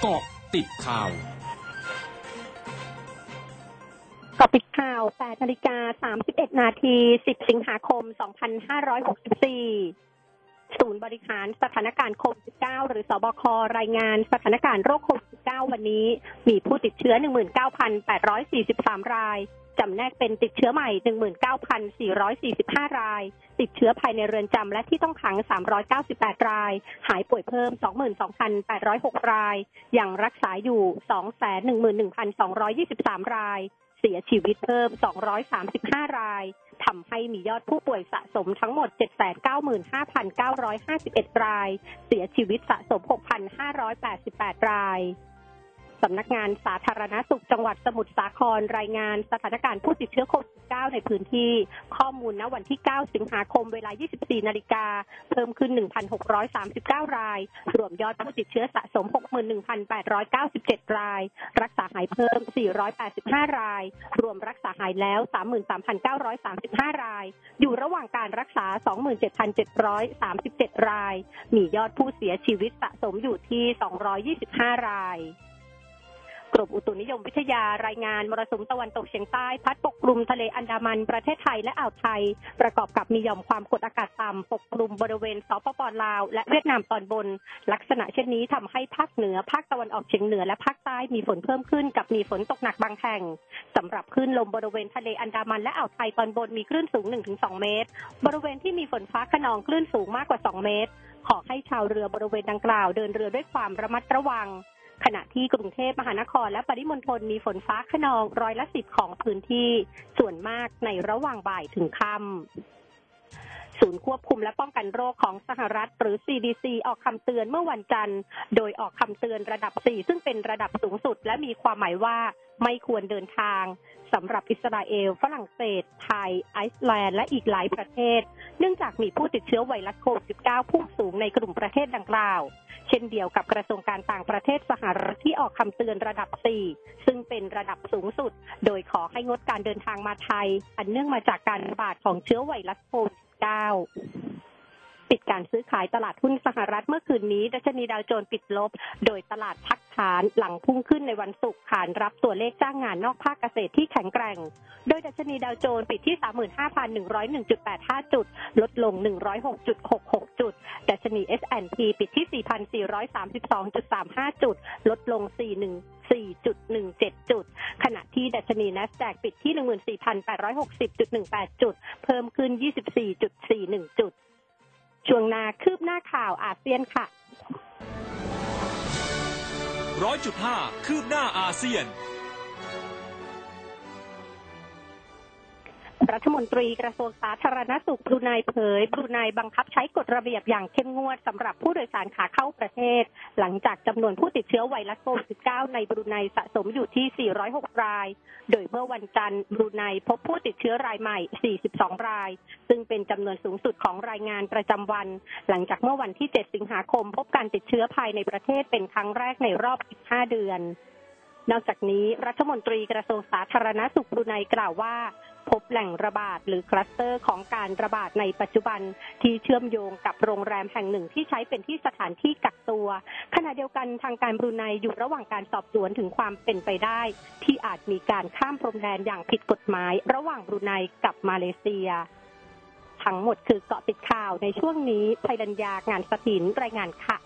เกาะติดข่าวกาะติดข่าว 8นาฬิกา 31 นาที 10 สิงหาคม 2564ศูนย์บริหารสถานการณ์โควิด -19 หรือสบค รายงานสถานการณ์โรคโควิด -19 วันนี้ มีผู้ติดเชื้อ 19,843 ราย จำแนกเป็นติดเชื้อใหม่ 19,445 ราย ติดเชื้อภายในเรือนจำและที่ต้องขัง 398 ราย หายป่วยเพิ่ม 22,806 ราย ยังรักษาอยู่ 211,223 ราย เสียชีวิตเพิ่ม 235 รายทำให้มียอดผู้ป่วยสะสมทั้งหมด 795,951 ราย เสียชีวิตสะสม 6,588 ราย สำนักงานสาธารณสุขจังหวัดสมุทรสาครรายงานสถานการณ์ผู้ติดเชื้อโควิด -19 ในพื้นที่ ข้อมูลณวันที่ 9 สิงหาคมเวลา 24 นาฬิกา เพิ่มขึ้น 1,639 ราย รวมยอดผู้ติดเชื้อสะสม 61,897 ราย รักษาหายเพิ่ม 485 ราย รวมรักษาหายแล้ว 33,935 ราย อยู่ระหว่างการรักษา 27,737 ราย มียอดผู้เสียชีวิตสะสมอยู่ที่ 225 ราย กรมอุตุนิยมวิทยารายงานมรสุมตะวันตกเฉียงใต้ พัดปกคลุมทะเลอันดามันประเทศไทยและอ่าวไทย ประกอบกับมีหย่อมความกดอากาศต่ำปกคลุมบริเวณสปปลาวและเวียดนามตอนบน ลักษณะเช่นนี้ทำให้ภาคเหนือภาคตะวันออกเฉียงเหนือและภาคใต้มีฝนเพิ่มขึ้นกับมีฝนตกหนักบางแห่งสำหรับคลื่นลมบริเวณทะเลอันดามันและอ่าวไทยตอนบนมีคลื่นสูง 1-2 เมตร บริเวณที่มีฝนฟ้าขนองคลื่นสูงมากกว่า 2 เมตร ขอให้ชาวเรือบริเวณดังกล่าวเดินเรือด้วยความระมัดระวัง ขณะที่กรุงเทพมหานครและปริมณฑลมีฝนฟ้าขนองร้อยละสิบของพื้นที่ ส่วนมากในระหว่างบ่ายถึงค่ำศูนย์ควบคุมและป้องกันโรคของสหรัฐ หรือ CDC ออกคำเตือนเมื่อวันจันทร์ โดยออกคำเตือนระดับ 4 ซึ่งเป็นระดับสูงสุด และมีความหมายว่าไม่ควรเดินทางสำหรับอิสราเอล ฝรั่งเศส ไทย ไอซ์แลนด์ และอีกหลายประเทศ เนื่องจากมีผู้ติดเชื้อไวรัสโควิด -19 พุ่งสูงในกลุ่มประเทศดังกล่าว เช่นเดียวกับกระทรวงการต่างประเทศสหรัฐที่ออกคำเตือนระดับ 4 ซึ่งเป็นระดับสูงสุด โดยขอให้งดการเดินทางมาไทย อันเนื่องมาจากการระบาดของเชื้อไวรัสโควิด -19 ปิดการซื้อขายตลาดหุ้นสหรัฐเมื่อคืนนี้ ดัชนีดาวโจนส์ปิดลบ โดยตลาดพักฐานหลังพุ่งขึ้นในวันศุกร์ขานรับตัวเลขจ้างงานนอกภาคเกษตรที่แข็งแกร่ง โดยดัชนีดาวโจนส์ปิดที่ 35,101.85 จุด ลดลง 106.66 จุด ดัชนี S&P ปิดที่ 4,432.35 จุด ลดลง 414.17 จุด ขณะที่ดัชนี NASDAQ ปิดที่ 14,860.18 จุด เพิ่มขึ้น 24.41 จุด ช่วงหน้าคืบหน้าข่าวอาเซียนค่ะร้อยจุดห้าคืบหน้าอาเซียน รัฐมนตรีกระทรวงสาธารณสุขบรูไนเผยบรูไนบังคับใช้กฎระเบียบอย่างเข้มงวดสำหรับผู้โดยสารขาเข้าประเทศ หลังจากจำนวนผู้ติดเชื้อไวรัสโควิด -19 ในบรูไนสะสมอยู่ที่ 406 ราย โดยเมื่อวันจันทร์บรูไนพบผู้ติดเชื้อรายใหม่ 42 ราย ซึ่งเป็นจำนวนสูงสุดของรายงานประจำวัน หลังจากเมื่อวันที่ 7 สิงหาคม พบการติดเชื้อภายในประเทศเป็นครั้งแรกในรอบ 15 เดือนนอกจากนี้รัฐมนตรีกระทรวงสาธารณสุขบรูไนกล่าวว่า แหล่งระบาดหรือคลัสเตอร์ของการระบาดในปัจจุบันที่เชื่อมโยงกับโรงแรมแห่งหนึ่งที่ใช้เป็นที่สถานที่กักตัว ขณะเดียวกันทางการบรูไนอยู่ระหว่างการสอบสวนถึงความเป็นไปได้ ที่อาจมีการข้ามพรมแดนอย่างผิดกฎหมาย ระหว่างบรูไนกับมาเลเซีย ทั้งหมดคือเกาะติดข่าวในช่วงนี้ภัยดัญญางานสถินรายงานค่ะ